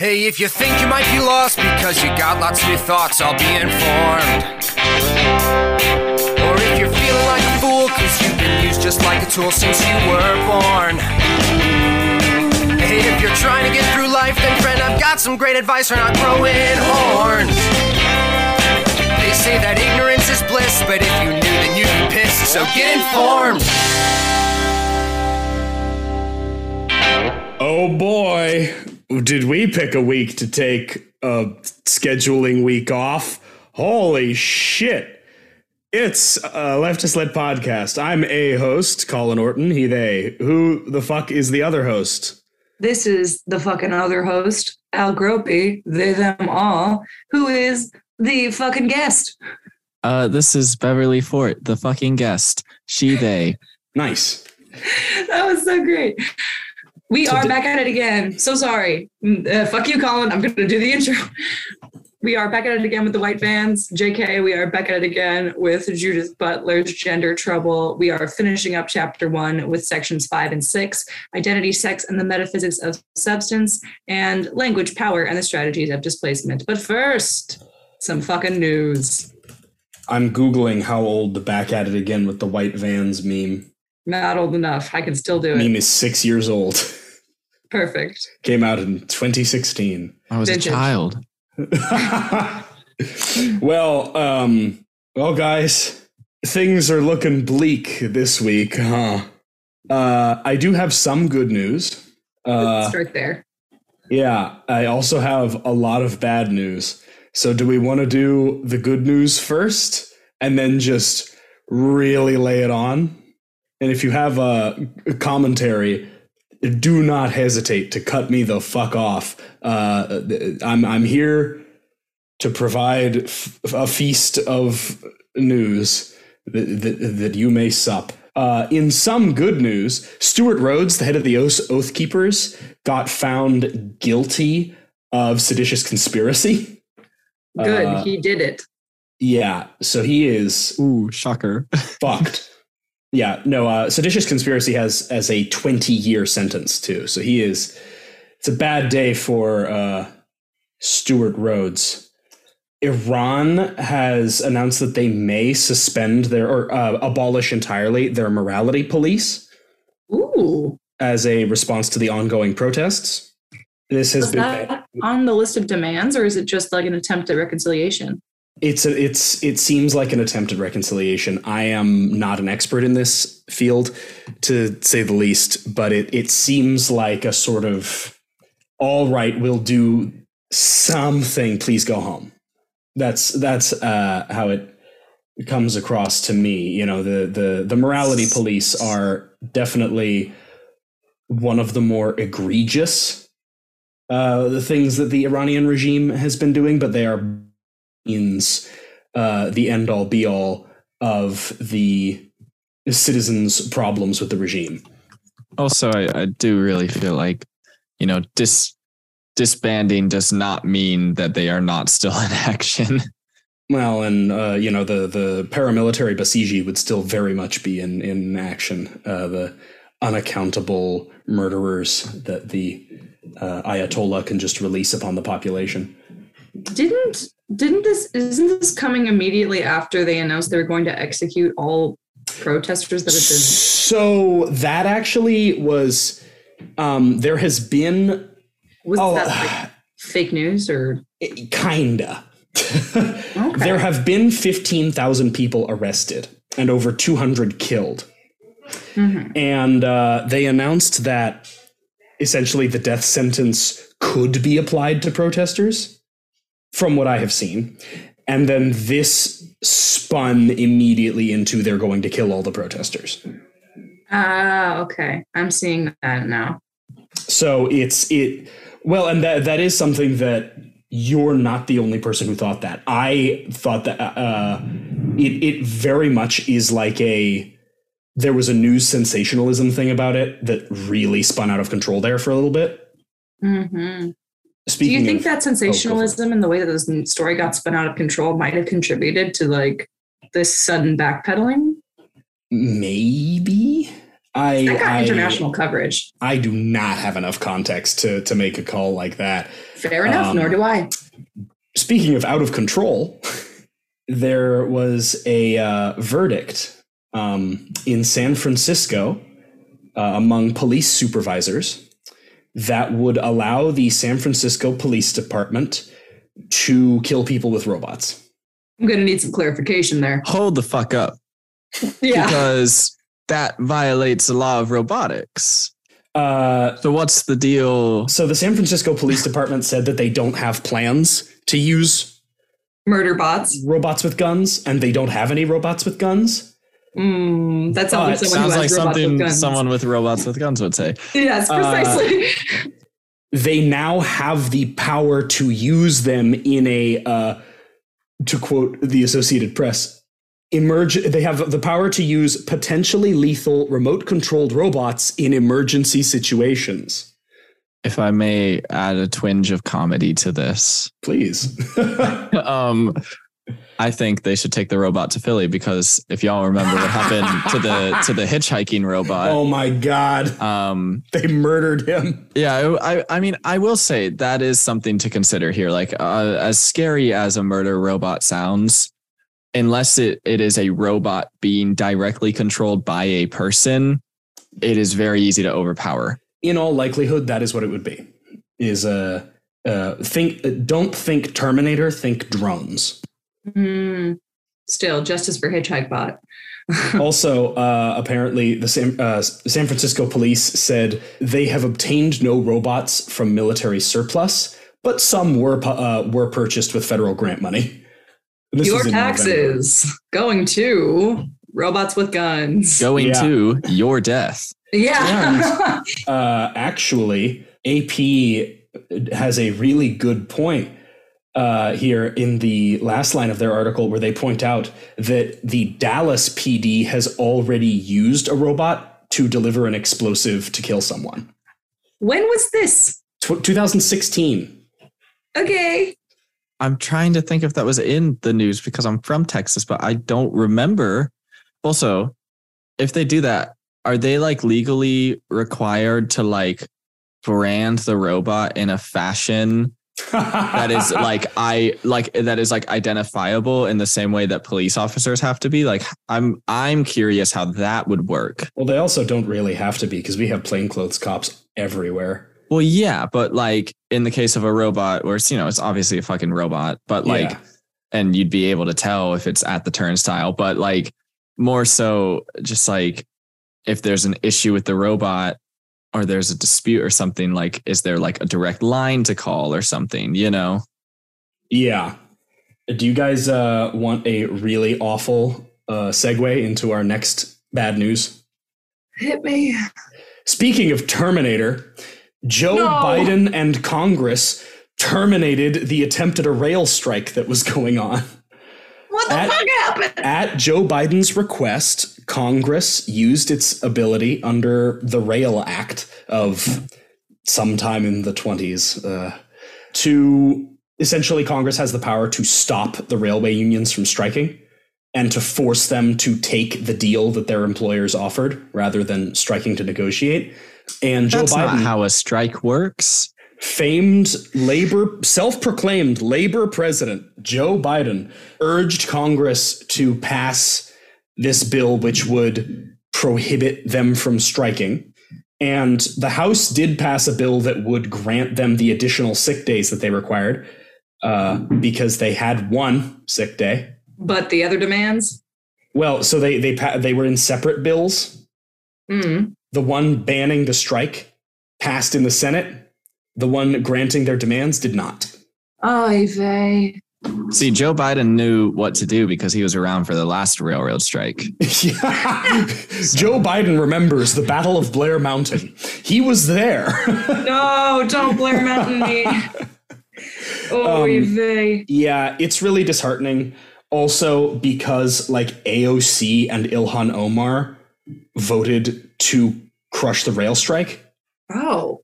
Hey, if you think you might be lost because you got lots of new thoughts, I'll be informed. Or if you're feeling like a fool because you've been used just like a tool since you were born. Hey, if you're trying to get through life, then friend, I've got some great advice for not growing horns. They say that ignorance is bliss, but if you knew, then you'd be pissed, so get informed. Oh boy, did we pick a week to take a scheduling week off? Holy shit. It's a Leftist Led podcast. I'm a host, Colin Orton, he, they. Who the fuck is the other host? This is the fucking other host, Al Gropey, they, them all, who is the fucking guest. Uh, this is Beverly Fort, the fucking guest. She, they. Nice. That was so great. We So are back at it again. So sorry. Mm, Uh, fuck you, Colin. I'm going to do the intro. We are back at it again with the white vans. JK, we are back at it again with Judith Butler's gender trouble. We are finishing up chapter one with sections five and six identity, sex, and the metaphysics of substance, and language, power, and the strategies of displacement. But first, some fucking news. I'm Googling how old the back at it again with the white vans meme. Not old enough. I can still do it. Meme is six years old. Perfect. Came out in 2016. I was Vintage. a child. well, um, well, guys, things are looking bleak this week, huh? Uh, I do have some good news. Uh, Start there. yeah, I also have a lot of bad news. So, do we want to do the good news first and then just really lay it on? And if you have a commentary, do not hesitate to cut me the fuck off. Uh, I'm I'm here to provide f- a feast of news that, that, that you may sup. Uh, in some good news, Stewart Rhodes, the head of the Oath, Oath Keepers, got found guilty of seditious conspiracy. Good. Uh, he did it. Yeah, so he is Ooh, shocker. fucked. Yeah, no, uh, seditious conspiracy has as a 20 year sentence too. So he is, it's a bad day for uh, Stewart Rhodes. Iran has announced that they may suspend their or uh, abolish entirely their morality police Ooh. as a response to the ongoing protests. This has Is been that on the list of demands, or is it just like an attempt at reconciliation? It's a, it's it seems like an attempt at reconciliation. I am not an expert in this field, to say the least, but it it seems like a sort of all right. We'll do something. Please go home. That's that's uh, how it comes across to me. You know, the the the morality police are definitely one of the more egregious uh, the things that the Iranian regime has been doing, but they are means uh, the end all be all of the citizens' problems with the regime. Also, I, I do really feel like, you know, dis disbanding does not mean that they are not still in action. Well, and uh, you know the the paramilitary Basiji would still very much be in in action. Uh, the unaccountable murderers that the uh, Ayatollah can just release upon the population. Didn't didn't this isn't this coming immediately after they announced they were going to execute all protesters that have been So that actually was. Um, there has been was Oh, that like fake news or kinda. okay. There have been 15,000 people arrested and over 200 killed. Mhm. And uh, they announced that essentially the death sentence could be applied to protesters, from what I have seen. And then this spun immediately into they're going to kill all the protesters. Ah, okay. I'm seeing that now. So it's it well, and that that is something that you're not the only person who thought that. I thought that uh, it it very much is like a there was a news sensationalism thing about it that really spun out of control there for a little bit. Hmm Do you think of, that sensationalism and the way that this story got spun out of control might have contributed to like this sudden backpedaling? maybe I, That got I, international coverage. I do not have enough context to to make a call like that. Fair enough. Um, nor do I. Speaking of out of control, there was a uh, verdict um, in San Francisco uh, among police supervisors that would allow the San Francisco Police Department to kill people with robots. I'm gonna need some clarification there. Hold the fuck up. Yeah. Because that violates the law of robotics. Uh, So what's the deal? so the San Francisco Police Department said that they don't have plans to use Murder bots. robots with guns, and they don't have any robots with guns. Mm, that sounds like someone Sounds like has with something someone with robots with guns would say. Yes, Uh, precisely. they now have the power to use them in a uh, to quote the associated press emerge they have the power to use potentially lethal remote controlled robots in emergency situations If I may add a twinge of comedy to this, please um, I think they should take the robot to Philly because if y'all remember what happened to the to the hitchhiking robot, oh my god um, they murdered him Yeah, I, I- mean, I will say that is something to consider here. Like, uh, as scary as a murder robot sounds, unless it, it is a robot being directly controlled by a person, it is very easy to overpower. in all likelihood that is what it would be is uh, uh think don't think terminator think drones Mm, still, justice for Hitchhike Bot. also, uh, apparently, the San, uh, San Francisco police said they have obtained no robots from military surplus, but some were pu- uh, were purchased with federal grant money. This Your was in November. taxes going to robots with guns. Going Yeah. to your death. Yeah. Uh, actually, AP has a really good point uh, here in the last line of their article where they point out that the Dallas PD has already used a robot to deliver an explosive to kill someone. when was this? Tw 2016. Okay. I'm trying to think if that was in the news because I'm from Texas, but I don't remember. Also, if they do that, are they like legally required to like brand the robot in a fashion that is like I like that is like identifiable in the same way that police officers have to be. Like I'm I'm curious how that would work. well, they also don't really have to be because we have plainclothes cops everywhere. Well, yeah, but like in the case of a robot, where it's you know it's obviously a fucking robot, but like Yeah. and you'd be able to tell if it's at the turnstile, but like more so just like if there's an issue with the robot or there's a dispute or something like is there like a direct line to call or something, you know? Yeah. Do you guys uh, want a really awful uh, segue into our next bad news? Hit me. Speaking of Terminator, Joe No. Biden and Congress terminated the attempt at a rail strike that was going on. What the At- fuck happened? At Joe Biden's request, Congress used its ability under the Rail Act of sometime in the 20s uh, to essentially, Congress has the power to stop the railway unions from striking and to force them to take the deal that their employers offered rather than striking to negotiate. And Joe That's Biden not how a strike works. famed labor self-proclaimed labor president joe biden urged congress to pass this bill which would prohibit them from striking and the house did pass a bill that would grant them the additional sick days that they required uh, because they had one sick day But the other demands? well so they they they were in separate bills Mm. the one banning the strike passed in the senate the one granting their demands did not Oy vey. See, Joe Biden knew what to do because he was around for the last railroad strike. Yeah. Joe Biden remembers the Battle of Blair Mountain. He was there. No, don't Blair Mountain me. Oy Um, vey. yeah, it's really disheartening. Also, because like AOC and Ilhan Omar voted to crush the rail strike. Oh.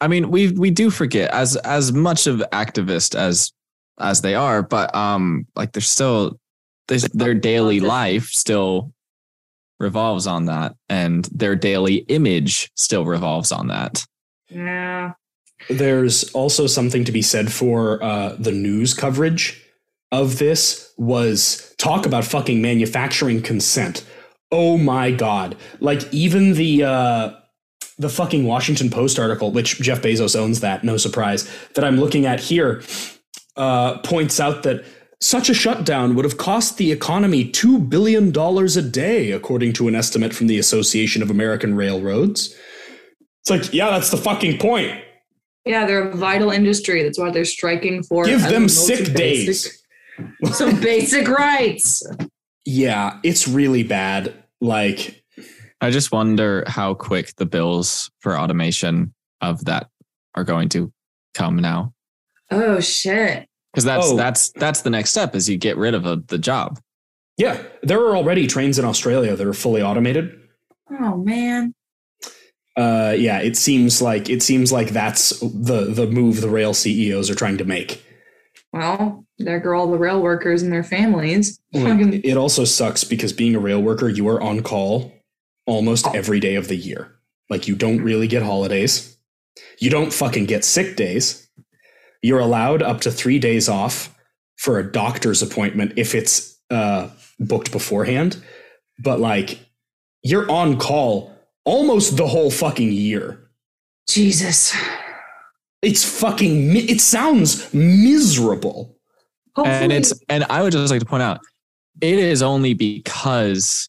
I mean, we we do forget as as much of activist as as they are, but um, like they're still there's their daily life still revolves on that, and their daily image still revolves on that. Yeah. There's also something to be said for uh, the news coverage of this was talk about fucking manufacturing consent. Oh my god! Like even the uh, the fucking Washington Post article, which Jeff Bezos owns, that no surprise that I'm looking at here, uh, points out that such a shutdown would have cost the economy two billion dollars a day, according to an estimate from the Association of American Railroads. It's like, yeah, that's the fucking point. Yeah, they're a vital industry. That's what they're striking for. Give them the sick days. basic- Some basic rights. Yeah, it's really bad. Like, I just wonder how quick the bills for automation of that are going to come now. Oh shit. Because that's Oh. that's that's the next step is you get rid of a, the job. yeah, there are already trains in Australia that are fully automated. Oh man. Uh, yeah, it seems like it seems like that's the the move the rail CEOs are trying to make. Well, there go all the rail workers and their families. Fucking- It also sucks because being a rail worker, you are on call almost every day of the year. Like you don't really get holidays. You don't fucking get sick days. You're allowed up to three days off for a doctor's appointment if it's uh, booked beforehand. But like you're on call almost the whole fucking year. Jesus. It's fucking. mi- It sounds miserable. Hopefully, And it's and I would just like to point out, it is only because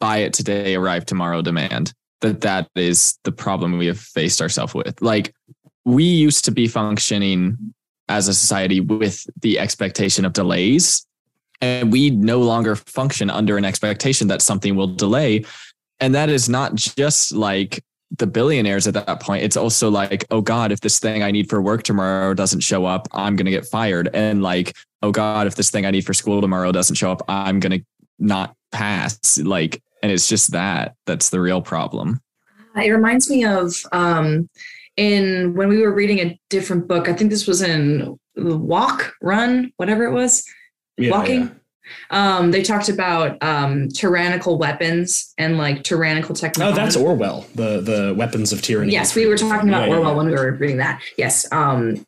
buy it today, arrive tomorrow demand that that is the problem we have faced ourselves with. Like we used to be functioning as a society with the expectation of delays, and we no longer function under an expectation that something will delay. And that is not just like the billionaires at that point. It's also like, oh God, if this thing I need for work tomorrow doesn't show up, I'm going to get fired. And like, oh God, if this thing I need for school tomorrow doesn't show up, I'm going to not pass. Like, and it's just that that's the real problem. it reminds me of um in when we were reading a different book. I think this was in Walk, Run, whatever it was. Yeah, Walking? yeah. Um, they talked about um tyrannical weapons and like tyrannical technology. Oh, that's Orwell. The the weapons of tyranny. Yes, we were talking about Yeah, Orwell when we were reading that. Yes. Um,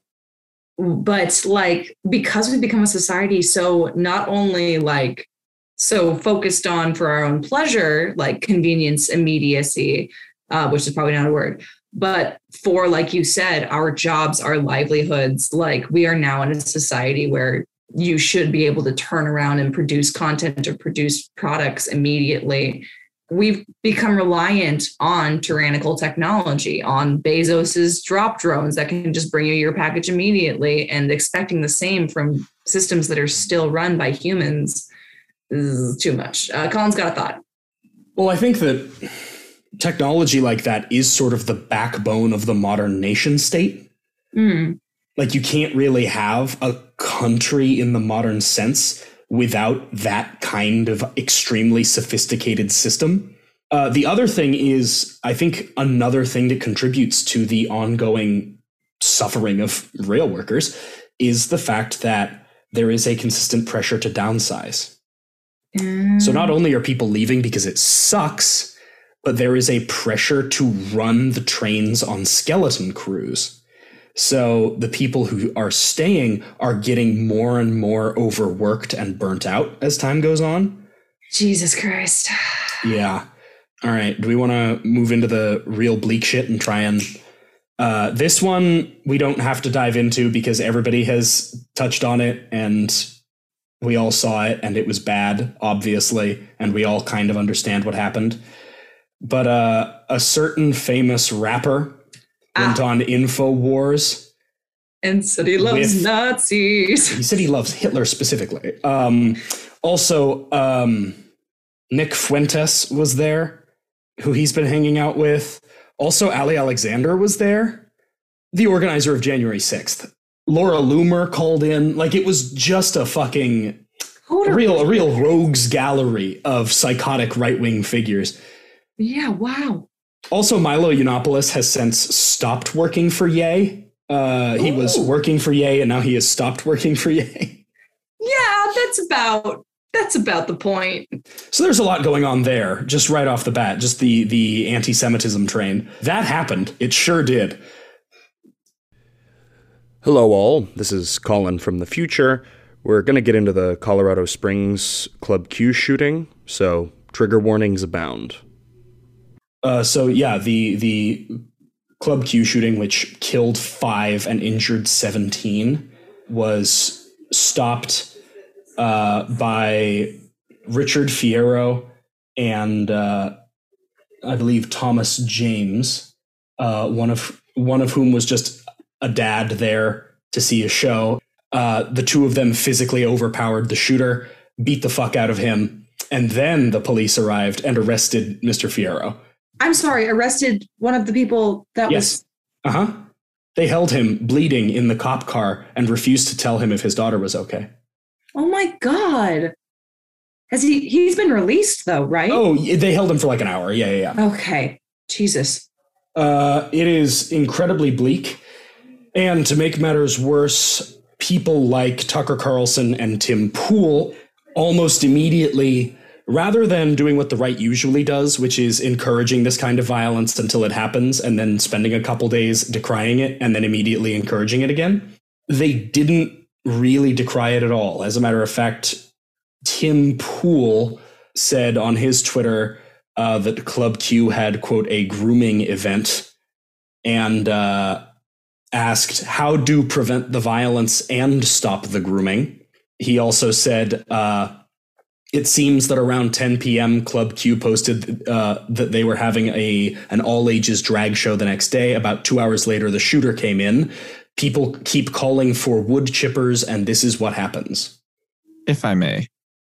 but like because we've become a society so not only like so focused on for our own pleasure, like convenience, immediacy, uh, which is probably not a word, but for like you said, our jobs, our livelihoods, like we are now in a society where you should be able to turn around and produce content or produce products immediately we've become reliant on tyrannical technology, on Bezos's drop drones that can just bring you your package immediately, and expecting the same from systems that are still run by humans is too much. Uh, Colin's got a thought. Well, I think that technology like that is sort of the backbone of the modern nation state. Mm, Like you can't really have a country in the modern sense without that kind of extremely sophisticated system. Uh, the other thing is, I think another thing that contributes to the ongoing suffering of rail workers is the fact that there is a consistent pressure to downsize. So not only are people leaving because it sucks, but there is a pressure to run the trains on skeleton crews. So the people who are staying are getting more and more overworked and burnt out as time goes on. Jesus Christ. Yeah. All right. Do we want to move into the real bleak shit and try and uh, this one we don't have to dive into because everybody has touched on it and we all saw it and it was bad, obviously, and we all kind of understand what happened. But uh, a certain famous rapper went Ah. on InfoWars. And said he loves With- Nazis. He said he loves Hitler specifically. Um, also, um, Nick Fuentes was there, who he's been hanging out with. Also, Ali Alexander was there, the organizer of January 6th. Laura Loomer called in. Like it was just a fucking a real a real rogues gallery of psychotic right wing figures. Yeah, wow. Also, Milo Yiannopoulos has since stopped working for Yay. Uh, he was working for Yay, and now he has stopped working for Yay. Yeah, that's about That's about the point. So there's a lot going on there, just right off the bat. Just the the anti-Semitism train that happened. It sure did. Hello, all. This is Colin from the future. We're going to get into the Colorado Springs Club Q shooting, so trigger warnings abound. Uh, so yeah, the the Club Q shooting, which killed five and injured seventeen, was stopped uh, by Richard Fierro and uh, I believe Thomas James, uh, one of one of whom was just a dad there to see a show. Uh, the two of them physically overpowered the shooter, beat the fuck out of him, and then the police arrived and arrested Mr. Fierro. I'm sorry, arrested one of the people that was Uh huh. They held him bleeding in the cop car and refused to tell him if his daughter was okay. Oh my god. Has he? He's been released though, right? Oh, they held him for like an hour. Yeah, yeah, yeah. Okay. Jesus. Uh, it is incredibly bleak. And to make matters worse, people like Tucker Carlson and Tim Pool almost immediately, rather than doing what the right usually does, which is encouraging this kind of violence until it happens and then spending a couple days decrying it and then immediately encouraging it again, they didn't really decry it at all. As a matter of fact, Tim Pool said on his Twitter uh, that Club Q had, quote, a grooming event and uh, asked, How do prevent the violence and stop the grooming? He also said, uh, it seems that around 10 p.m., Club Q posted uh, that they were having a an all ages drag show the next day. About two hours later, the shooter came in. People keep calling for wood chippers, and this is what happens. If I may.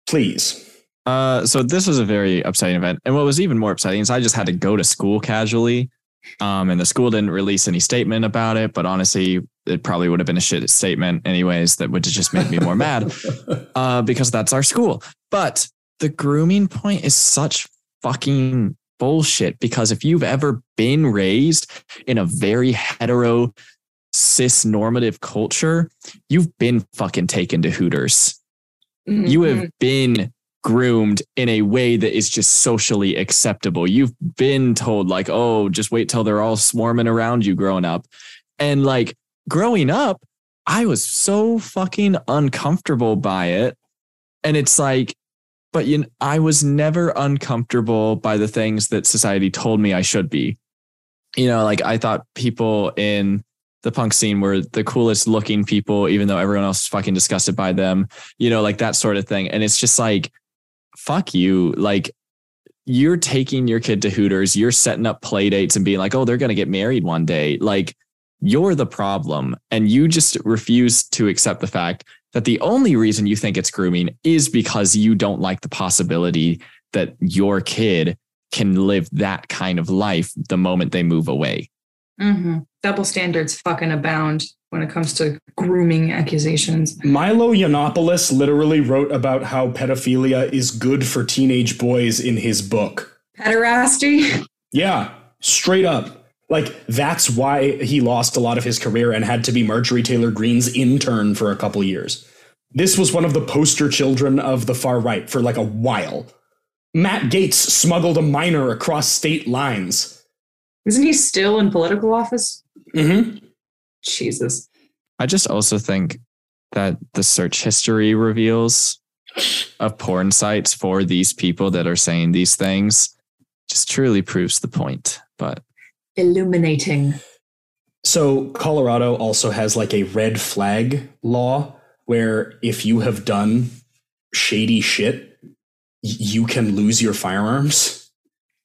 Please. Uh, so this was a very upsetting event, and what was even more upsetting is I just had to go to school casually, um, and the school didn't release any statement about it. But honestly, it probably would have been a shit statement anyways. That would have just made me more mad, uh, because that's our school. But the grooming point is such fucking bullshit. Because if you've ever been raised in a very hetero, cis normative culture, you've been fucking taken to Hooters you Mhm. have been groomed in a way that is just socially acceptable. You've been told, like, oh, just wait till they're all swarming around you growing up. And like growing up, I was so fucking uncomfortable by it. And it's like, but you know, I was never uncomfortable by the things that society told me I should be. You know, like I thought people in the punk scene were the coolest looking people, even though everyone else was fucking disgusted by them you know, like that sort of thing. And it's just like, fuck you. Like, you're taking your kid to Hooters, you're setting up play dates and being like, oh, they're going to get married one day. Like, you're the problem. And you just refuse to accept the fact that the only reason you think it's grooming is because you don't like the possibility that your kid can live that kind of life the moment they move away. Mhm. Double standards fucking abound when it comes to grooming accusations. Milo Yiannopoulos literally wrote about how pedophilia is good for teenage boys in his book. Pederasty. Yeah, straight up. Like that's why he lost a lot of his career and had to be Marjorie Taylor Greene's intern for a couple years. This was one of the poster children of the far right for like a while. Matt Gaetz smuggled a minor across state lines. Isn't he still in political office? Mm-hmm. Jesus. I just also think that the search history reveals of porn sites for these people that are saying these things just truly proves the point. But Illuminating. So Colorado also has like a red flag law where if you have done shady shit, you can lose your firearms.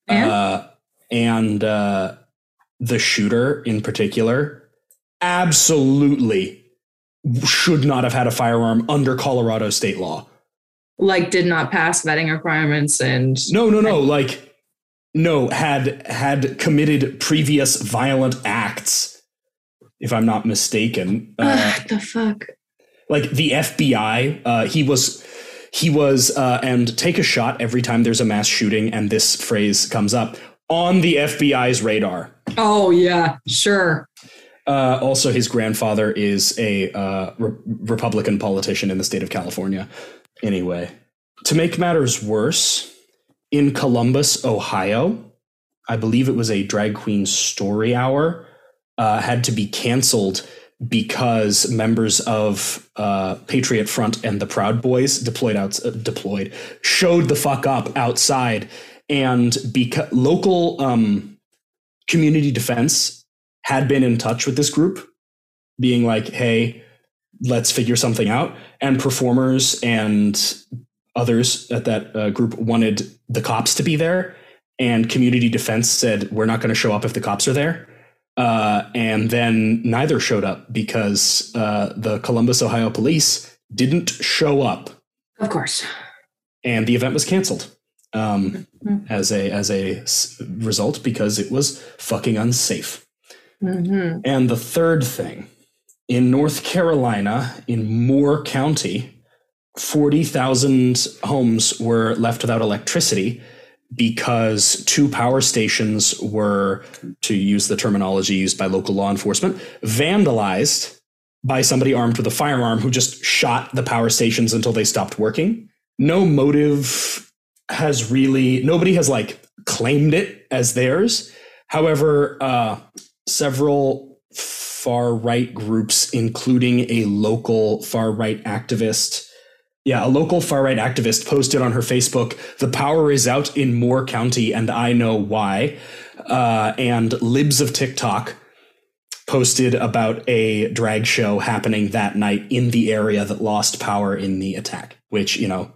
And? Uh, and uh, the shooter in particular absolutely should not have had a firearm under Colorado state law. like did not pass vetting requirements and No, no, no. Like, no, had had committed previous violent acts, if I'm not mistaken. Uh, Ugh, the fuck. like the FBI, uh, he was he was uh, and take a shot every time there's a mass shooting and this phrase comes up on the FBI's radar. Oh yeah, sure. Uh, also, his grandfather is a uh, re- Republican politician in the state of California. Anyway, to make matters worse, in Columbus, Ohio, I believe it was a drag queen story hour, uh, had to be canceled because members of uh, Patriot Front and the Proud Boys deployed out uh, deployed showed the fuck up outside, and because local um, community defense had been in touch with this group, being like, "Hey, let's figure something out," and performers and others at that uh, group wanted the cops to be there, and community defense said, "We're not going to show up if the cops are there." Uh, and then neither showed up because uh, the Columbus, Ohio police didn't show up, Of course. and the event was canceled um, as a as a result because it was fucking unsafe. Hmm And the third thing, in North Carolina, in Moore County, 40,000 homes were left without electricity because two power stations were, to use the terminology used by local law enforcement, vandalized by somebody armed with a firearm who just shot the power stations until they stopped working. No motive has really, nobody has like claimed it as theirs. However, uh, several far right groups, including a local far right activist. Yeah, a local far right activist posted on her Facebook, The power is out in Moore County, and I know why. Uh, and Libs of TikTok posted about a drag show happening that night in the area that lost power in the attack, which, you know,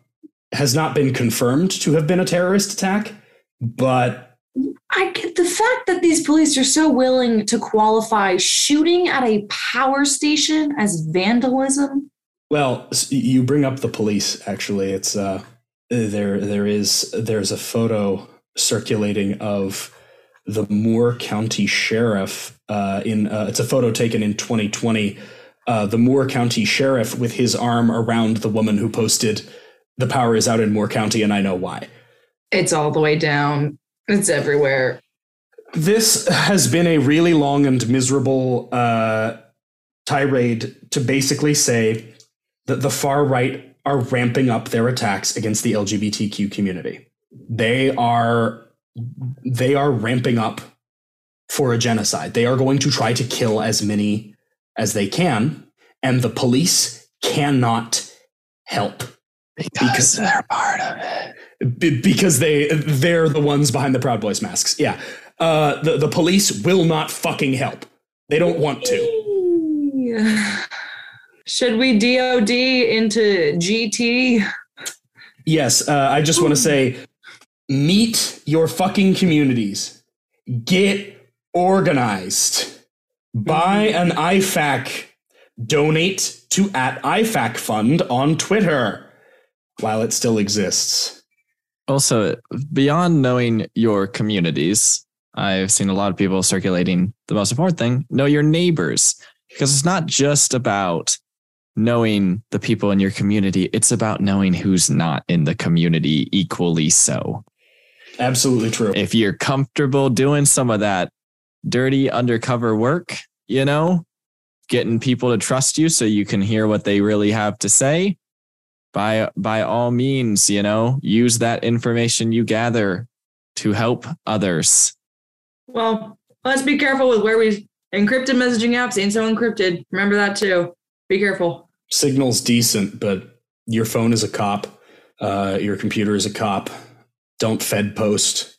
has not been confirmed to have been a terrorist attack, but I get the fact that these police are so willing to qualify shooting at a power station as vandalism. Well, you bring up the police. Actually, it's uh, there. There is there's a photo circulating of the Moore County Sheriff. Uh, in uh, it's a photo taken in 2020. Uh, the Moore County Sheriff with his arm around the woman who posted, "The power is out in Moore County, and I know why." It's all the way down. It's everywhere. This has been a really long and miserable uh, tirade to basically say that the far right are ramping up their attacks against the LGBTQ community. They are they are ramping up for a genocide. They are going to try to kill as many as they can, and the police cannot help Because they're part of it. B- because they they're the ones behind the Proud Boys masks. Yeah, uh, the the police will not fucking help. They don't want to. Should we DOD into GT? Yes, uh, I just want to say, meet your fucking communities. Get organized. Buy an IFAK. Donate to at IFAK Fund on Twitter while it still exists. Also, beyond knowing your communities, I've seen a lot of people circulating the most important thing know your neighbors. Because it's not just about knowing the people in your community, it's about knowing who's not in the community equally so. Absolutely true. If you're comfortable doing some of that dirty undercover work, you know, getting people to trust you so you can hear what they really have to say, by by all means, you know, use that information you gather to help others. Well, let's be careful with where we encrypted messaging apps ain't so encrypted. Remember that too. Be careful. Signal's decent, but your phone is a cop. Uh, your computer is a cop. Don't Fed post.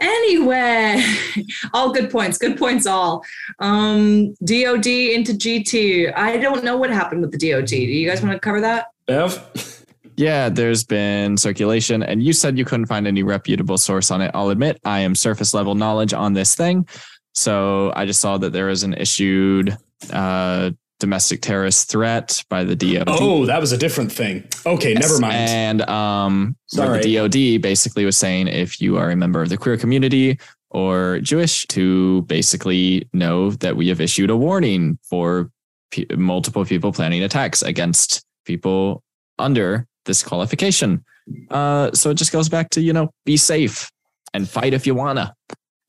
Anyway, all good points. Good points, all. Um, DOD into GT. I don't know what happened with the DOD. Do you guys want to cover that? Bev? Yeah, there's been circulation, and you said you couldn't find any reputable source on it. I'll admit I am surface level knowledge on this thing. So I just saw that there was an issued uh, domestic terrorist threat by the DOD. Oh, that was a different thing. Okay, never mind. And um, Sorry. the DOD basically was saying if you are a member of the queer community or Jewish, to basically know that we have issued a warning for pe multiple people planning attacks against people under this qualification. Uh, so it just goes back to you know be safe and fight if you wanna.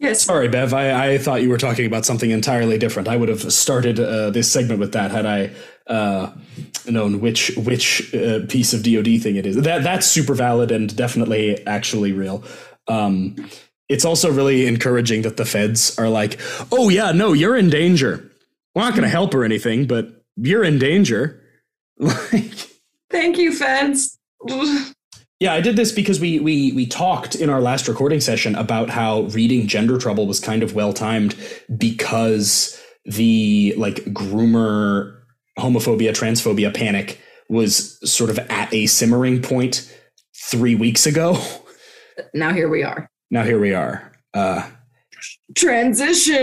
Yes. Sorry, Bev. I, I thought you were talking about something entirely different. I would have started uh, this segment with that had I uh, known which which uh, piece of DoD thing it is. That that's super valid and definitely actually real. Um, it's also really encouraging that the feds are like, "Oh yeah, no, you're in danger. We're not going to help or anything, but you're in danger." Like, Thank you, fans. yeah, I did this because we we we talked in our last recording session about how reading Gender Trouble was kind of well timed because the like groomer homophobia transphobia panic was sort of at a simmering point three weeks ago. now here we are. Now here we are. Uh, Transition.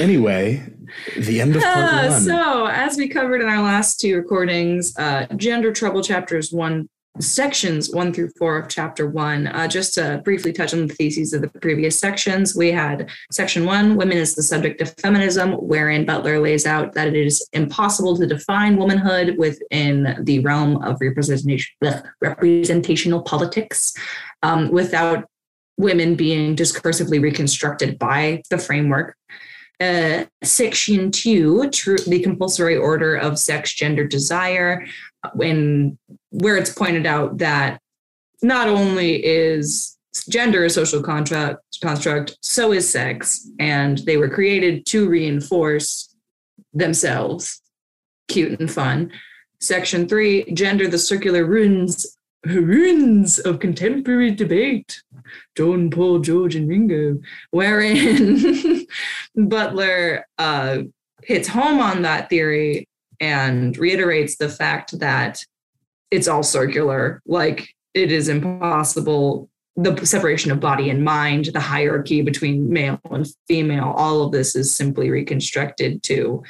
anyway, the end of part Ah, one. so, as we covered in our last two recordings, uh, gender trouble chapters one, sections one through four of chapter one. Uh, just to briefly touch on the theses of the previous sections, we had section one, women is the subject of feminism, wherein Butler lays out that it is impossible to define womanhood within the realm of representation, representational politics um, without women being discursively reconstructed by the framework uh, section two, true, the compulsory order of sex, gender, desire, when where it's pointed out that not only is gender a social contract construct, so is sex, and they were created to reinforce themselves. Cute and fun. Section three, gender, the circular ruins ruins of contemporary debate. John, Paul, George, and Ringo, wherein Butler uh, hits home on that theory and reiterates the fact that it's all circular. Like it is impossible. The separation of body and mind, the hierarchy between male and female, all of this is simply reconstructed to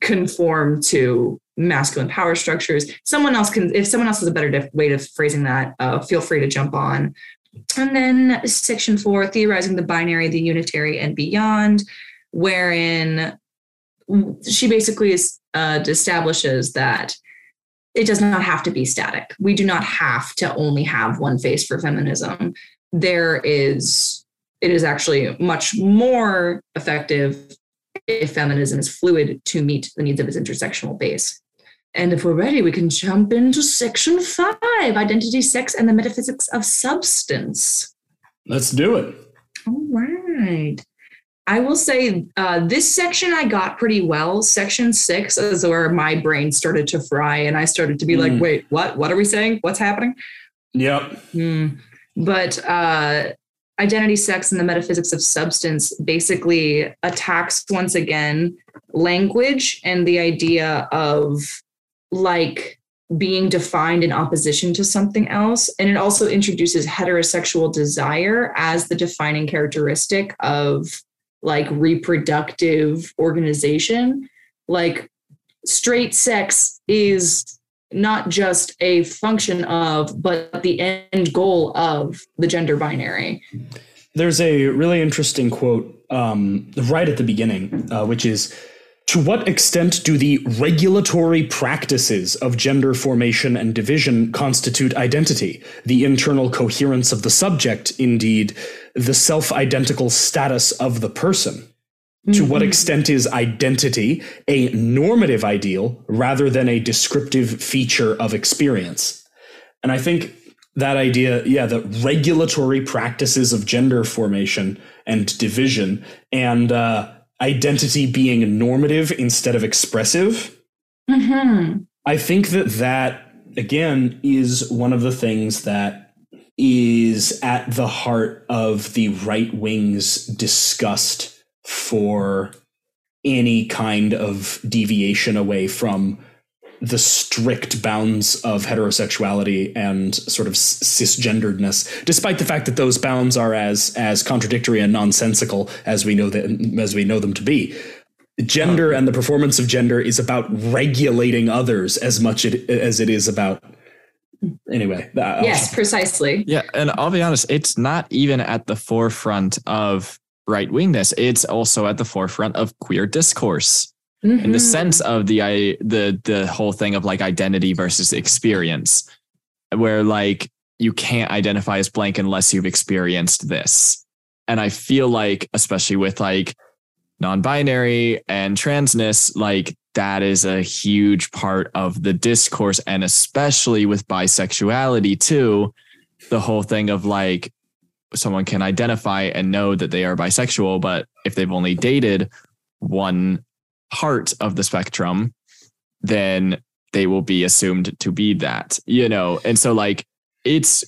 conform to masculine power structures. Someone else can, if someone else has a better way of phrasing that, uh, feel free to jump on. And then section four, theorizing the binary, the unitary, and beyond, wherein she basically uh, establishes that it does not have to be static. We do not have to only have one face for feminism. There is, it is actually much more effective if feminism is fluid to meet the needs of its intersectional base. And if we're ready, we can jump into section five identity, sex, and the metaphysics of substance. Let's do it. All right. I will say uh, this section I got pretty well. Section six is where my brain started to fry, and I started to be like, Mm. wait, what? What are we saying? What's happening? Yep. Hmm. But uh, identity, sex, and the metaphysics of substance basically attacks once again language and the idea of like being defined in opposition to something else. And it also introduces heterosexual desire as the defining characteristic of like reproductive organization. Like straight sex is not just a function of, but the end goal of the gender binary. There's a really interesting quote um, right at the beginning, uh, which is To what extent do the regulatory practices of gender formation and division constitute identity? The internal coherence of the subject, indeed, the self identical status of the person? To what extent is identity a normative ideal rather than a descriptive feature of experience? And I think that idea, yeah, the regulatory practices of gender formation and division and uh, identity being normative instead of expressive, Mm-hmm. I think that that, again, is one of the things that is at the heart of the right wing's disgust for any kind of deviation away from the strict bounds of heterosexuality and sort of s- cisgenderedness, despite the fact that those bounds are as as contradictory and nonsensical as we know that as we know them to be. Gender and the performance of gender is about regulating others as much it, as it is about. Anyway, I'll Yes, stop. precisely. Yeah, and I'll be honest, it's not even at the forefront of right wingness. It's also at the forefront of queer discourse in the Mhm. sense of the I the the whole thing of like identity versus experience, where like you can't identify as blank unless you've experienced this. And I feel like, especially with like non-binary and transness like that is a huge part of the discourse and especially with bisexuality too the whole thing of like someone can identify and know that they are bisexual but if they've only dated one part of the spectrum then they will be assumed to be that you know? And so like it's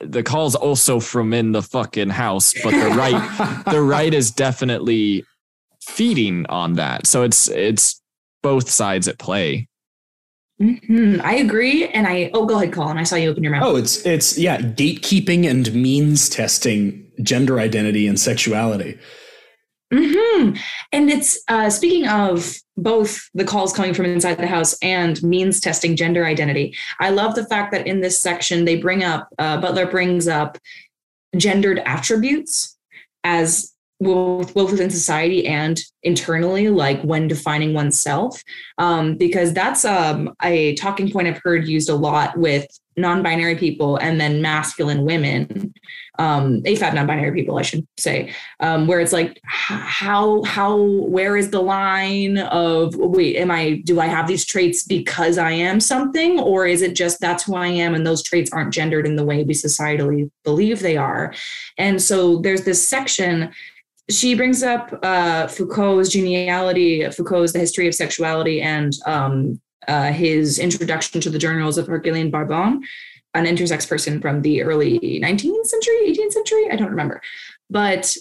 the calls also from in the fucking house but the right the right is definitely feeding on that. So it's it's both sides at play Mhm, I agree, and I oh go ahead, Colin. I saw you open your mouth. Oh, it's it's yeah, gatekeeping and means testing gender identity and sexuality. hmm And it's uh, speaking of both the calls coming from inside the house and means testing gender identity. I love the fact that in this section they bring up uh, Butler brings up gendered attributes as both both within society and internally, like when defining oneself, um, because that's um, a talking point I've heard used a lot with non-binary people and then masculine women um afab non-binary people i should say um where it's like how how where is the line of wait am i do i have these traits because i am something? Or is it just that's who i am and those traits aren't gendered in the way we societally believe they are? And so there's this section she brings up uh, Foucault's genealogy, Foucault's The History of Sexuality, and um, uh, his introduction to the journals of Herculine Barbin, an intersex person from the early 19th century, 18th century, I don't remember. But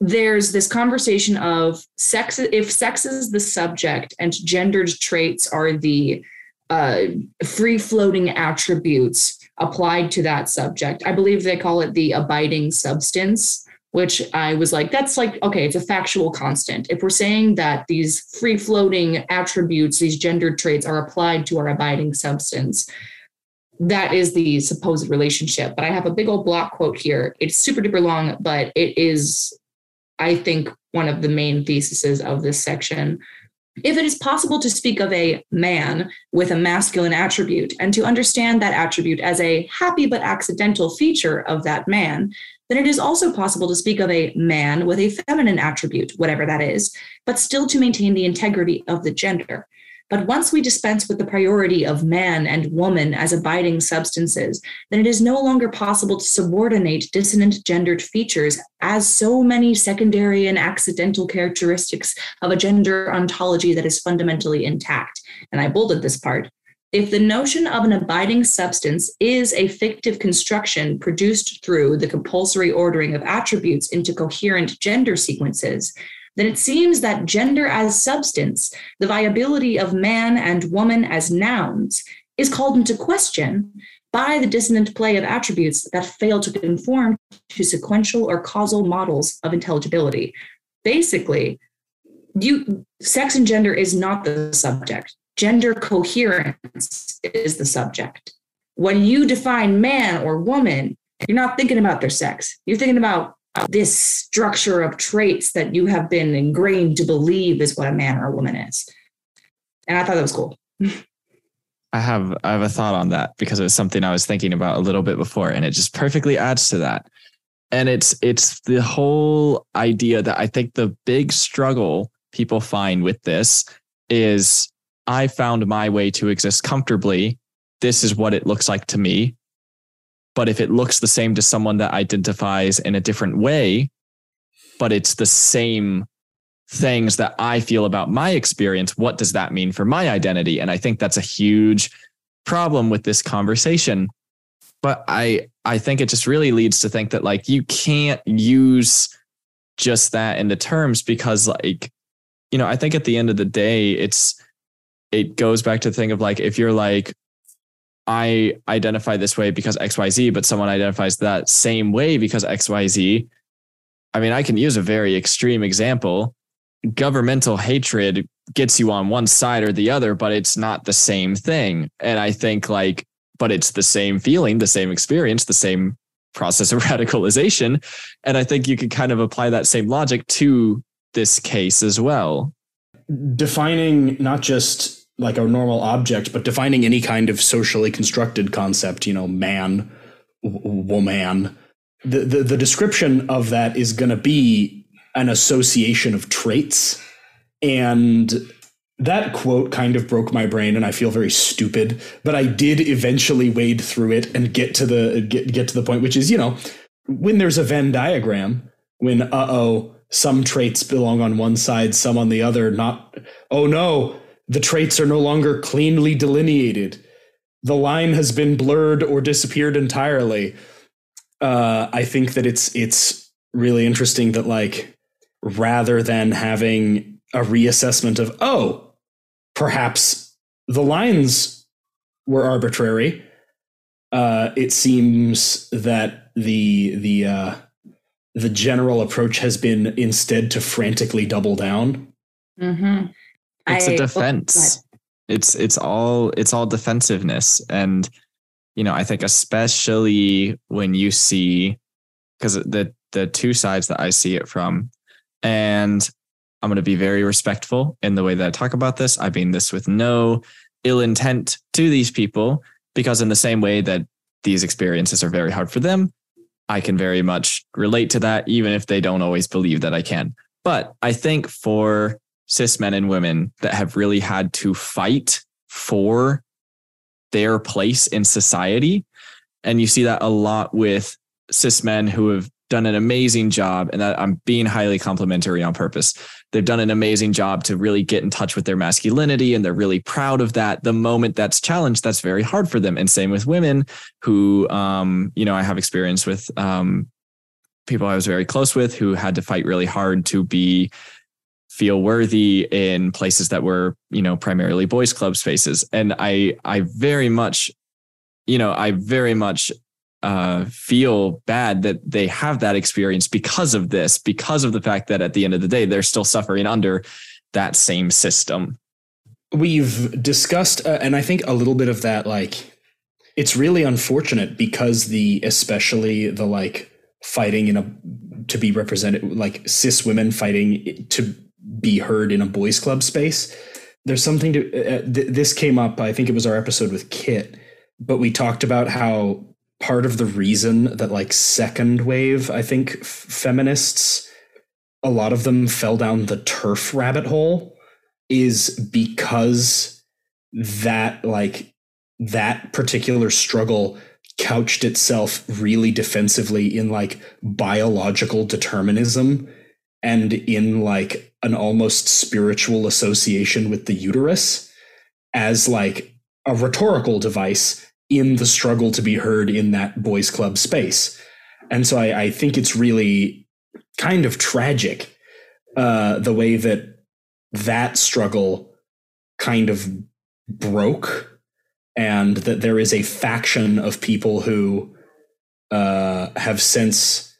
there's this conversation of sex, if sex is the subject and gendered traits are the uh, free floating attributes applied to that subject. I believe they call it the abiding substance which I was like, that's like, okay, it's a factual constant. If we're saying that these free floating attributes, these gendered traits are applied to our abiding substance, that is the supposed relationship. But I have a big old block quote here. It's super duper long, but it is, I think, one of the main theses of this section. If it is possible to speak of a man with a masculine attribute and to understand that attribute as a happy but accidental feature of that man, then it is also possible to speak of a man with a feminine attribute, whatever that is, but still to maintain the integrity of the gender. But once we dispense with the priority of man and woman as abiding substances, then it is no longer possible to subordinate dissonant gendered features as so many secondary and accidental characteristics of a gender ontology that is fundamentally intact. And I bolded this part. If the notion of an abiding substance is a fictive construction produced through the compulsory ordering of attributes into coherent gender sequences, then it seems that gender as substance, the viability of man and woman as nouns, is called into question by the dissonant play of attributes that fail to conform to sequential or causal models of intelligibility. Basically, you sex and gender is not the subject. Gender coherence is the subject. When you define man or woman, you're not thinking about their sex. You're thinking about this structure of traits that you have been ingrained to believe is what a man or a woman is. And I thought that was cool. I have I have a thought on that because it was something I was thinking about a little bit before, and it just perfectly adds to that. And it's it's the whole idea that I think the big struggle people find with this is I found my way to exist comfortably. This is what it looks like to me. But if it looks the same to someone that identifies in a different way, but it's the same things that I feel about my experience, what does that mean for my identity? And I think that's a huge problem with this conversation. But I I think it just really leads to think that like you can't use just that in the terms because like you know, I think at the end of the day it's it goes back to the thing of like if you're like I identify this way because XYZ, but someone identifies that same way because XYZ. I mean, I can use a very extreme example. Governmental hatred gets you on one side or the other, but it's not the same thing. And I think, like, but it's the same feeling, the same experience, the same process of radicalization. And I think you can kind of apply that same logic to this case as well. Defining not just like a normal object, but defining any kind of socially constructed concept, you know, man, w- woman. The, the, the description of that is going to be an association of traits. And that quote kind of broke my brain and I feel very stupid, but I did eventually wade through it and get to the get, get to the point which is, you know, when there's a Venn diagram, when uh-oh, some traits belong on one side, some on the other, not oh no, the traits are no longer cleanly delineated. The line has been blurred or disappeared entirely. Uh, I think that it's it's really interesting that like rather than having a reassessment of oh perhaps the lines were arbitrary uh, it seems that the the uh, the general approach has been instead to frantically double down Mm-hmm. It's I- a oh, defense it's it's all it's all defensiveness. And you know i think especially when you see because the the two sides that i see it from and i'm going to be very respectful in the way that i talk about this. I mean this with no ill intent to these people because in the same way that these experiences are very hard for them i can very much relate to that even if they don't always believe that i can. But i think for cis men and women that have really had to fight for their place in society. And you see that a lot with cis men who have done an amazing job. And that I'm being highly complimentary on purpose. They've done an amazing job to really get in touch with their masculinity and they're really proud of that. The moment that's challenged, that's very hard for them. And same with women who, um, you know, I have experience with um, people I was very close with who had to fight really hard to be feel worthy in places that were you know primarily boys club spaces. And i i very much you know i very much uh, feel bad that they have that experience because of this because of the fact that at the end of the day they're still suffering under that same system. We've discussed uh, and i think a little bit of that like it's really unfortunate because the especially the like fighting in a to be represented like cis women fighting to be heard in a boys club space. There's something to uh, th- this came up i think it was our episode with kit but we talked about how part of the reason that like second wave i think f- feminists a lot of them fell down the turf rabbit hole is because that like that particular struggle couched itself really defensively in like biological determinism and in like an almost spiritual association with the uterus as like a rhetorical device in the struggle to be heard in that boys club space. And so i, I think it's really kind of tragic uh, the way that that struggle kind of broke and that there is a faction of people who uh, have since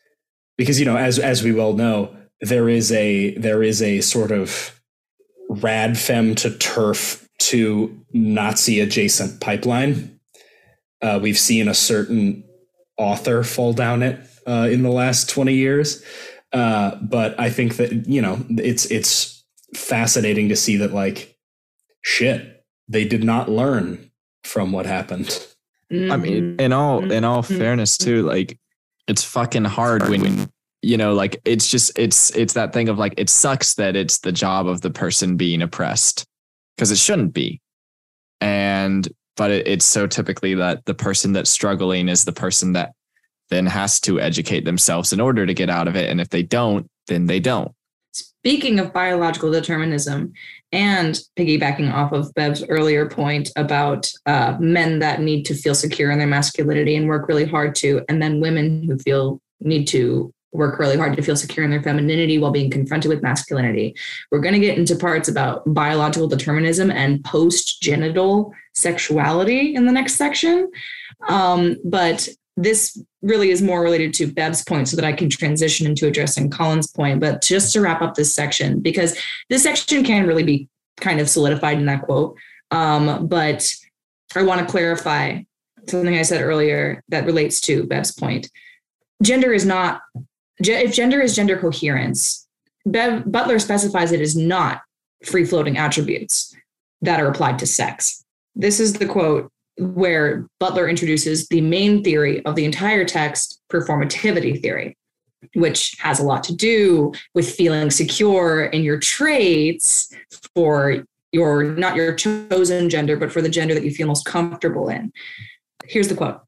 because you know as as we well know there is a there is a sort of rad fem to turf to nazi adjacent pipeline. Uh, we've seen a certain author fall down it uh, in the last 20 years. Uh, but i think that you know it's it's fascinating to see that like shit they did not learn from what happened. I mean, in all in all Mhm. fairness too, like it's fucking hard when you know, like it's just it's it's that thing of like it sucks that it's the job of the person being oppressed because it shouldn't be, and but it, it's so typically that the person that's struggling is the person that then has to educate themselves in order to get out of it, and if they don't, then they don't. Speaking of biological determinism and piggybacking off of Bev's earlier point about uh, men that need to feel secure in their masculinity and work really hard to, and then women who feel need to work really hard to feel secure in their femininity while being confronted with masculinity. We're going to get into parts about biological determinism and post genital sexuality in the next section. Um, but this really is more related to Bev's point so that I can transition into addressing Colin's point. But just to wrap up this section, because this section can really be kind of solidified in that quote. Um, but I want to clarify something I said earlier that relates to Bev's point. Gender is not, if gender is gender coherence, Bev Butler specifies it is not free floating attributes that are applied to sex. This is the quote where Butler introduces the main theory of the entire text, performativity theory. which has a lot to do with feeling secure in your traits for your not your chosen gender, but for the gender that you feel most comfortable in. Here's the quote.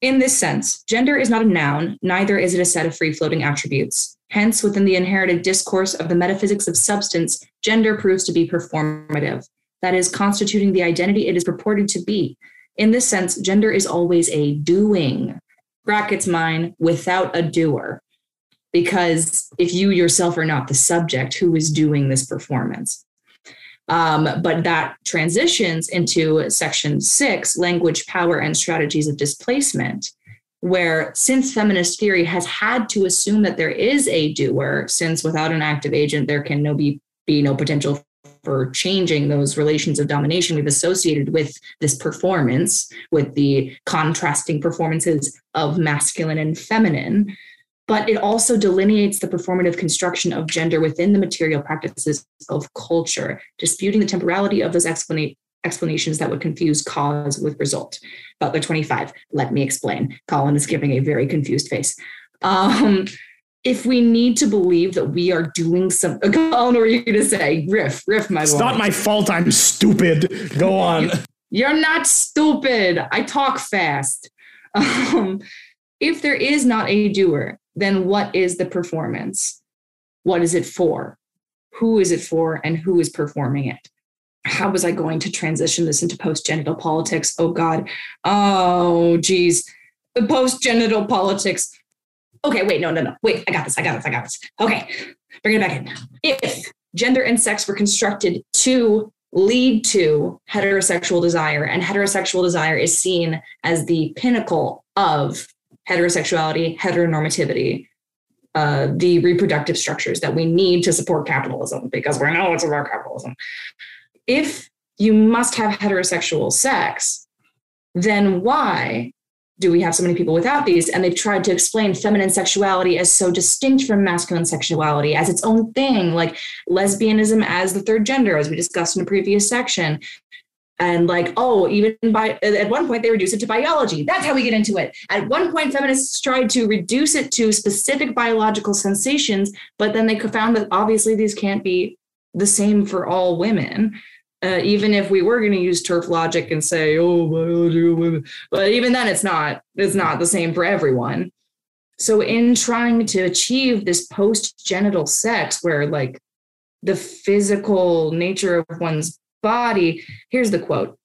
In this sense, gender is not a noun, neither is it a set of free floating attributes. Hence, within the inherited discourse of the metaphysics of substance, gender proves to be performative, that is, constituting the identity it is purported to be. In this sense, gender is always a doing, brackets mine, without a doer. Because if you yourself are not the subject, who is doing this performance? Um, but that transitions into section six language, power, and strategies of displacement, where since feminist theory has had to assume that there is a doer, since without an active agent, there can no be, be no potential for changing those relations of domination we've associated with this performance, with the contrasting performances of masculine and feminine but it also delineates the performative construction of gender within the material practices of culture, disputing the temporality of those explana- explanations that would confuse cause with result. Butler 25, let me explain. Colin is giving a very confused face. Um, if we need to believe that we are doing some, Colin, what are you going to say? Riff, riff, my It's boy. not my fault. I'm stupid. Go on. You're not stupid. I talk fast. Um, if there is not a doer, then what is the performance? What is it for? Who is it for and who is performing it? How was I going to transition this into post genital politics? Oh God. Oh geez. The post genital politics. Okay, wait, no, no, no. Wait, I got this. I got this. I got this. Okay, bring it back in. If gender and sex were constructed to lead to heterosexual desire, and heterosexual desire is seen as the pinnacle of heterosexuality, heteronormativity, uh, the reproductive structures that we need to support capitalism because we're know it's about capitalism. If you must have heterosexual sex, then why do we have so many people without these? And they've tried to explain feminine sexuality as so distinct from masculine sexuality as its own thing, like lesbianism as the third gender, as we discussed in a previous section, and like oh even by at one point they reduce it to biology. That's how we get into it. At one point feminists tried to reduce it to specific biological sensations but then they found that obviously these can't be the same for all women. Uh, even if we were going to use turf logic and say oh biology women but even then it's not it's not the same for everyone. So in trying to achieve this post genital sex where like the physical nature of one's body. Here's the quote.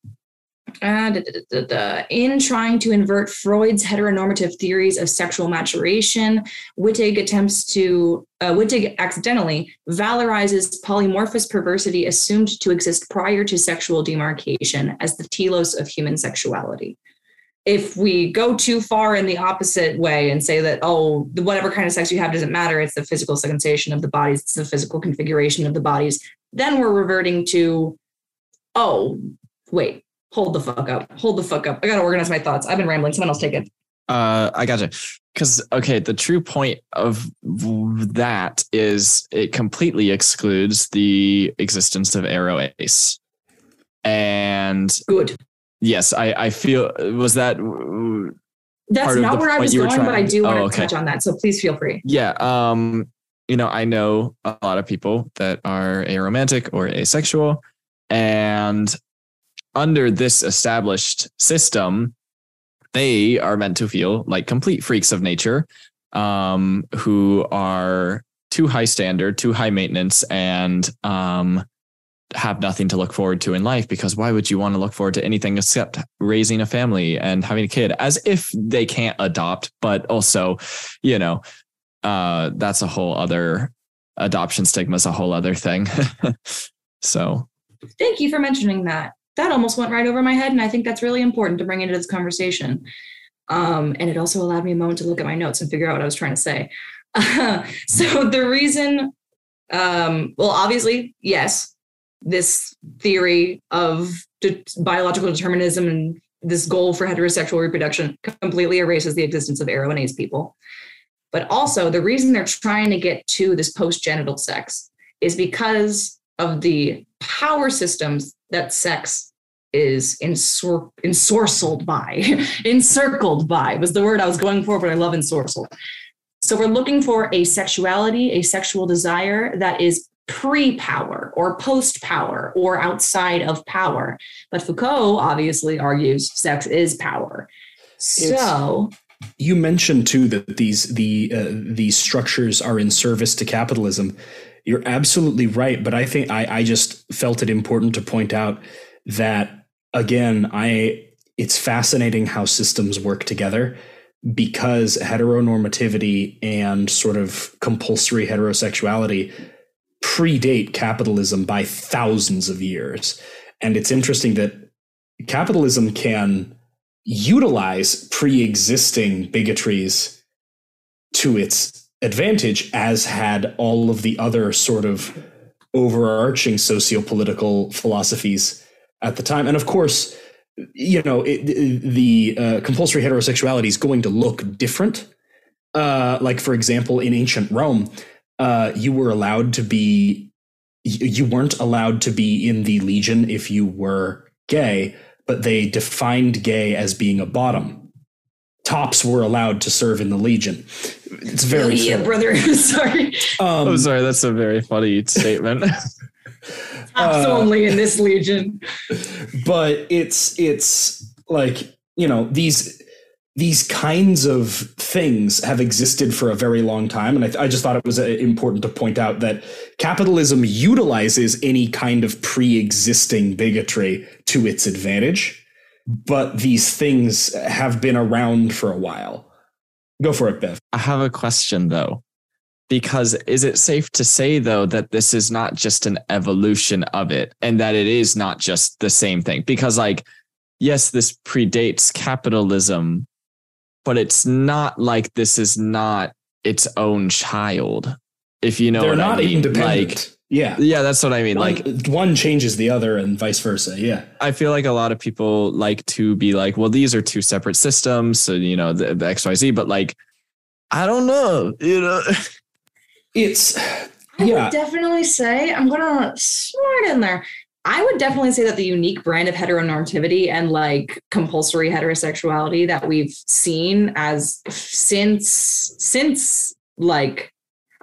Uh, da, da, da, in trying to invert Freud's heteronormative theories of sexual maturation, Wittig attempts to, uh, Wittig accidentally valorizes polymorphous perversity assumed to exist prior to sexual demarcation as the telos of human sexuality. If we go too far in the opposite way and say that, oh, whatever kind of sex you have doesn't matter, it's the physical sensation of the bodies, it's the physical configuration of the bodies, then we're reverting to oh, wait, hold the fuck up. Hold the fuck up. I gotta organize my thoughts. I've been rambling. Someone else take it. Uh, I gotcha. Because okay, the true point of that is it completely excludes the existence of Aro Ace, and Good. yes, I I feel was that That's not where I was going, but I do want Oh, to okay. touch on that. So please feel free. yeah um you know I know a lot of people that are aromantic or asexual, and under this established system, they are meant to feel like complete freaks of nature, um, who are too high standard, too high maintenance, and um, have nothing to look forward to in life. Because why would you want to look forward to anything except raising a family and having a kid? As if they can't adopt, but also, you know, uh, that's a whole other adoption stigma is a whole other thing. so Thank you for mentioning that. That almost went right over my head, and I think that's really important to bring into this conversation. Um, and it also allowed me a moment to look at my notes and figure out what I was trying to say. so the reason, um, well, obviously, yes, this theory of de- biological determinism and this goal for heterosexual reproduction completely erases the existence of aro and ace people. But also, the reason they're trying to get to this post genital sex is because of the power systems that sex is ensor- ensorcelled by, encircled by was the word I was going for, but I love ensorcelled. So we're looking for a sexuality, a sexual desire that is pre power or post power or outside of power. But Foucault obviously argues sex is power. So you mentioned too that these the uh, these structures are in service to capitalism. You're absolutely right, but I think I, I just felt it important to point out that again, I it's fascinating how systems work together because heteronormativity and sort of compulsory heterosexuality predate capitalism by thousands of years. And it's interesting that capitalism can utilize pre-existing bigotries to its advantage as had all of the other sort of overarching socio-political philosophies at the time and of course you know it, the uh, compulsory heterosexuality is going to look different uh, like for example in ancient rome uh, you were allowed to be you weren't allowed to be in the legion if you were gay but they defined gay as being a bottom. Tops were allowed to serve in the Legion. It's very yeah, brother. sorry. Um, oh, sorry. That's a very funny statement. Tops uh, only in this Legion. But it's it's like you know these these kinds of things have existed for a very long time. And I, I, just thought it was uh, important to point out that capitalism utilizes any kind of pre existing bigotry to its advantage. But these things have been around for a while. Go for it, Bev. I have a question though. Because is it safe to say, though, that this is not just an evolution of it and that it is not just the same thing? Because, like, yes, this predates capitalism, but it's not like this is not its own child. If you know, they're not I mean. independent. Like, yeah, yeah, that's what I mean. One, like one changes the other, and vice versa. Yeah, I feel like a lot of people like to be like, well, these are two separate systems, so you know the, the X Y Z. But like, I don't know, you know, it's. I yeah. would definitely say I'm gonna smart in there. I would definitely say that the unique brand of heteronormativity and like compulsory heterosexuality that we've seen as since since like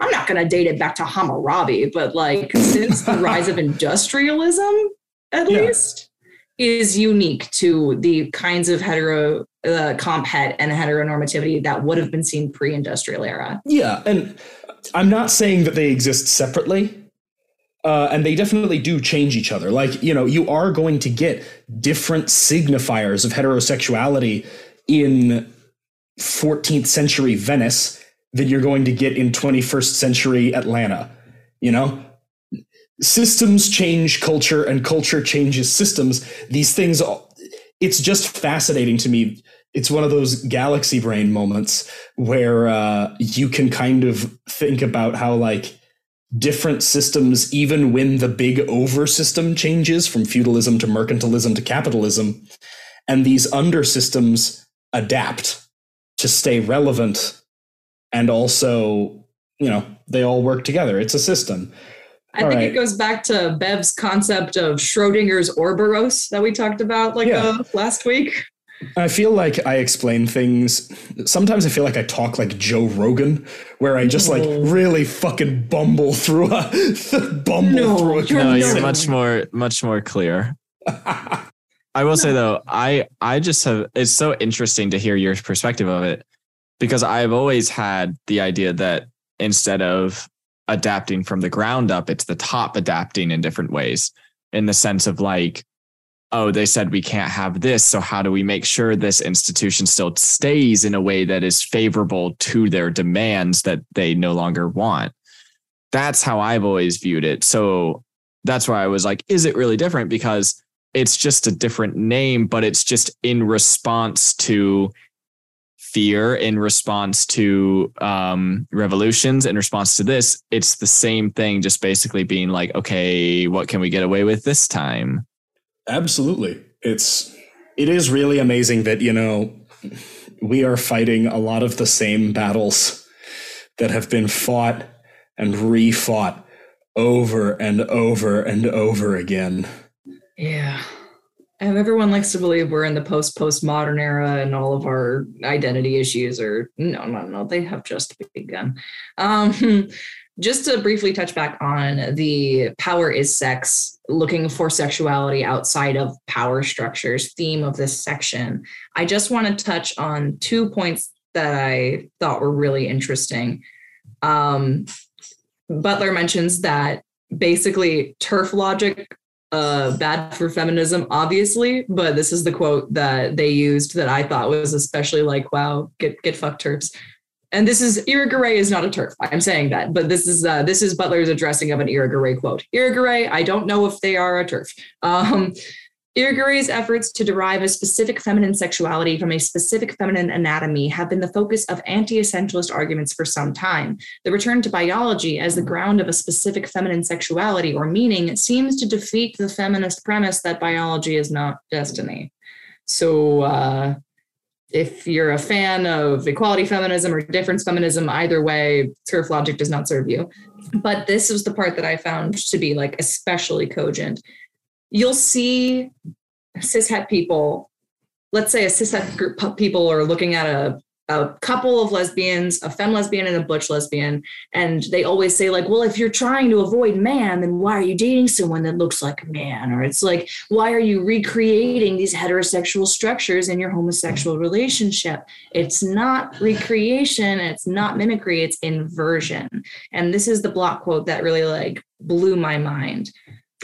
I'm not going to date it back to Hammurabi, but like since the rise of industrialism, at yeah. least, is unique to the kinds of hetero uh, comp het and heteronormativity that would have been seen pre-industrial era. Yeah, and I'm not saying that they exist separately uh, and they definitely do change each other. Like, you know, you are going to get different signifiers of heterosexuality in 14th century Venice than you're going to get in 21st century Atlanta. You know, systems change culture and culture changes systems. These things, it's just fascinating to me. It's one of those galaxy brain moments where uh, you can kind of think about how, like, different systems, even when the big over system changes from feudalism to mercantilism to capitalism, and these under systems adapt to stay relevant and also, you know, they all work together. It's a system. I all think right. it goes back to Bev's concept of Schrodinger's Ouroboros that we talked about like yeah. uh, last week. I feel like I explain things. Sometimes I feel like I talk like Joe Rogan, where I just like really fucking bumble through a bumble no, through a. No, you're much more much more clear. I will no. say though, I I just have it's so interesting to hear your perspective of it because I've always had the idea that instead of adapting from the ground up, it's the top adapting in different ways in the sense of like oh, they said we can't have this. So how do we make sure this institution still stays in a way that is favorable to their demands that they no longer want? That's how I've always viewed it. So that's why I was like, is it really different? Because it's just a different name, but it's just in response to fear, in response to um, revolutions, in response to this. It's the same thing, just basically being like, okay, what can we get away with this time? Absolutely. It's it is really amazing that, you know, we are fighting a lot of the same battles that have been fought and refought over and over and over again. Yeah. And everyone likes to believe we're in the post postmodern era and all of our identity issues are no, no, no, they have just begun. Um, just to briefly touch back on the power is sex, looking for sexuality outside of power structures theme of this section, I just want to touch on two points that I thought were really interesting. Um, Butler mentions that basically turf logic uh, bad for feminism, obviously, but this is the quote that they used that I thought was especially like, wow, get get fucked TERFs. And this is Irigaray is not a TERF. I'm saying that, but this is uh, this is Butler's addressing of an Irigaray quote. Irigaray, I don't know if they are a TERF. Um, Irigaray's efforts to derive a specific feminine sexuality from a specific feminine anatomy have been the focus of anti essentialist arguments for some time. The return to biology as the ground of a specific feminine sexuality or meaning seems to defeat the feminist premise that biology is not destiny. So, uh, if you're a fan of equality feminism or difference feminism, either way, TERF logic does not serve you. But this was the part that I found to be like especially cogent you'll see cishet people, let's say a cishet group of people are looking at a a couple of lesbians, a femme lesbian and a butch lesbian, and they always say like, "Well, if you're trying to avoid man, then why are you dating someone that looks like a man?" Or it's like, "Why are you recreating these heterosexual structures in your homosexual relationship?" It's not recreation, it's not mimicry, it's inversion. And this is the block quote that really like blew my mind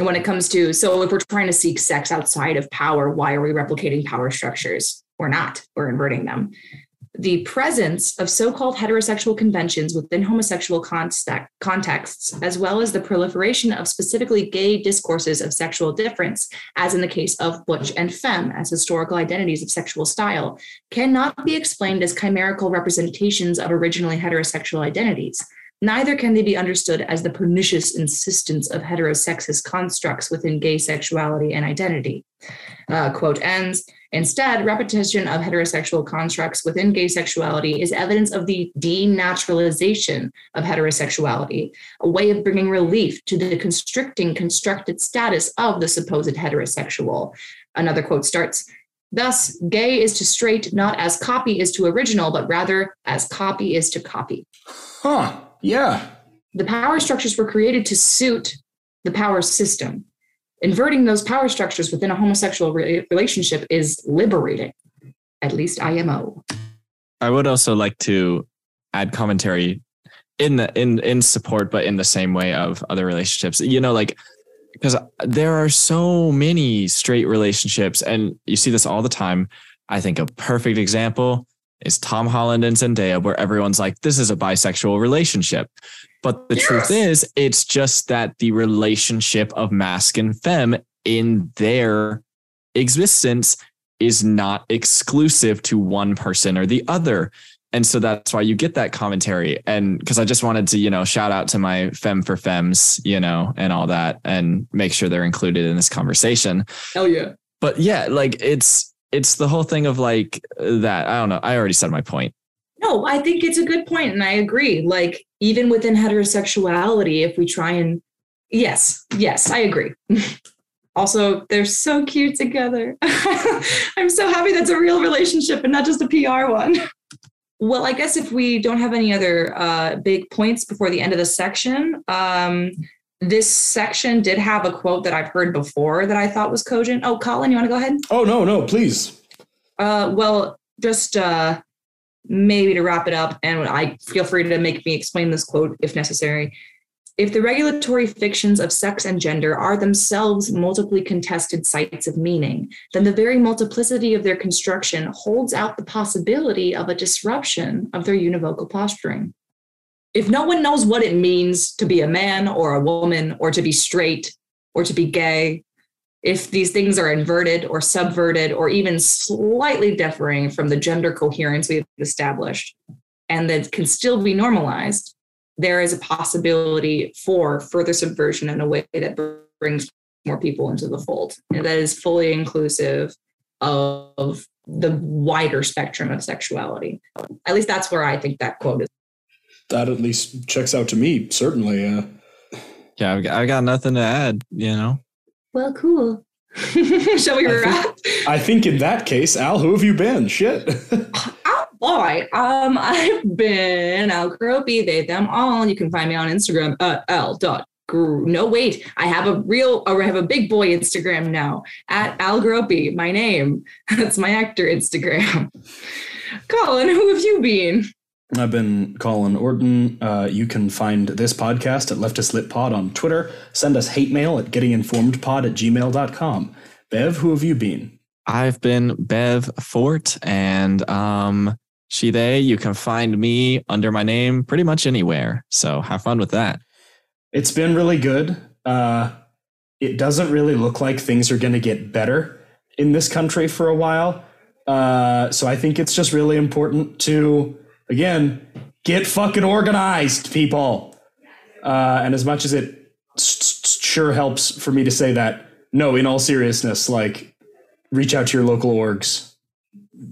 when it comes to so if we're trying to seek sex outside of power why are we replicating power structures we're not we're inverting them? The presence of so-called heterosexual conventions within homosexual contexts as well as the proliferation of specifically gay discourses of sexual difference as in the case of butch and femme as historical identities of sexual style cannot be explained as chimerical representations of originally heterosexual identities Neither can they be understood as the pernicious insistence of heterosexist constructs within gay sexuality and identity. Uh, quote ends. Instead, repetition of heterosexual constructs within gay sexuality is evidence of the denaturalization of heterosexuality, a way of bringing relief to the constricting, constructed status of the supposed heterosexual. Another quote starts Thus, gay is to straight not as copy is to original, but rather as copy is to copy. Huh. Yeah. The power structures were created to suit the power system. Inverting those power structures within a homosexual re- relationship is liberating, at least IMO. I would also like to add commentary in the in in support, but in the same way of other relationships. You know, like because there are so many straight relationships, and you see this all the time. I think a perfect example is Tom Holland and Zendaya, where everyone's like, this is a bisexual relationship. But the yes. truth is, it's just that the relationship of masc and femme in their existence is not exclusive to one person or the other. And so that's why you get that commentary. And because I just wanted to, you know, shout out to my femme for femmes, you know, and all that and make sure they're included in this conversation. Hell yeah. But yeah, like it's it's the whole thing of like that. I don't know. I already said my point. No, I think it's a good point, and I agree. Like even within heterosexuality, if we try and yes, yes, I agree. also, they're so cute together. I'm so happy that's a real relationship and not just a PR one. Well, I guess if we don't have any other uh, big points before the end of the section, um, this section did have a quote that I've heard before that I thought was cogent. Oh, Colin, you want to go ahead? Oh, no, no, please. Uh, well, just uh, maybe to wrap it up, and I feel free to make me explain this quote if necessary. If the regulatory fictions of sex and gender are themselves multiply contested sites of meaning, then the very multiplicity of their construction holds out the possibility of a disruption of their univocal posturing if no one knows what it means to be a man or a woman or to be straight or to be gay, if these things are inverted or subverted or even slightly differing from the gender coherence we've established and that can still be normalized, there is a possibility for further subversion in a way that brings more people into the fold and that is fully inclusive of the wider spectrum of sexuality. At least that's where I think that quote is that at least checks out to me. Certainly. Uh, yeah, I've got, I've got nothing to add. You know. Well, cool. Shall we wrap? I think in that case, Al, who have you been? Shit. Oh boy. Um, I've been Al Gropey, they, them all. You can find me on Instagram at L dot gr- no wait. I have a real or I have a big boy Instagram now at Al Gropey, my name. That's my actor Instagram. Colin, who have you been? I've been Colin Orton. Uh, you can find this podcast at Leftist Lit Pod on Twitter. Send us hate mail at gettinginformedpod at gmail.com. Bev, who have you been? I've been Bev Fort and um she they you can find me under my name pretty much anywhere. So have fun with that. It's been really good. Uh, it doesn't really look like things are going to get better in this country for a while. Uh, so I think it's just really important to, again, get fucking organized, people. Uh, and as much as it s- s- sure helps for me to say that, no, in all seriousness, like reach out to your local orgs.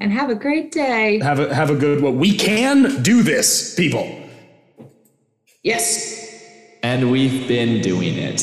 And have a great day. Have a have a good one. We can do this, people. Yes. And we've been doing it.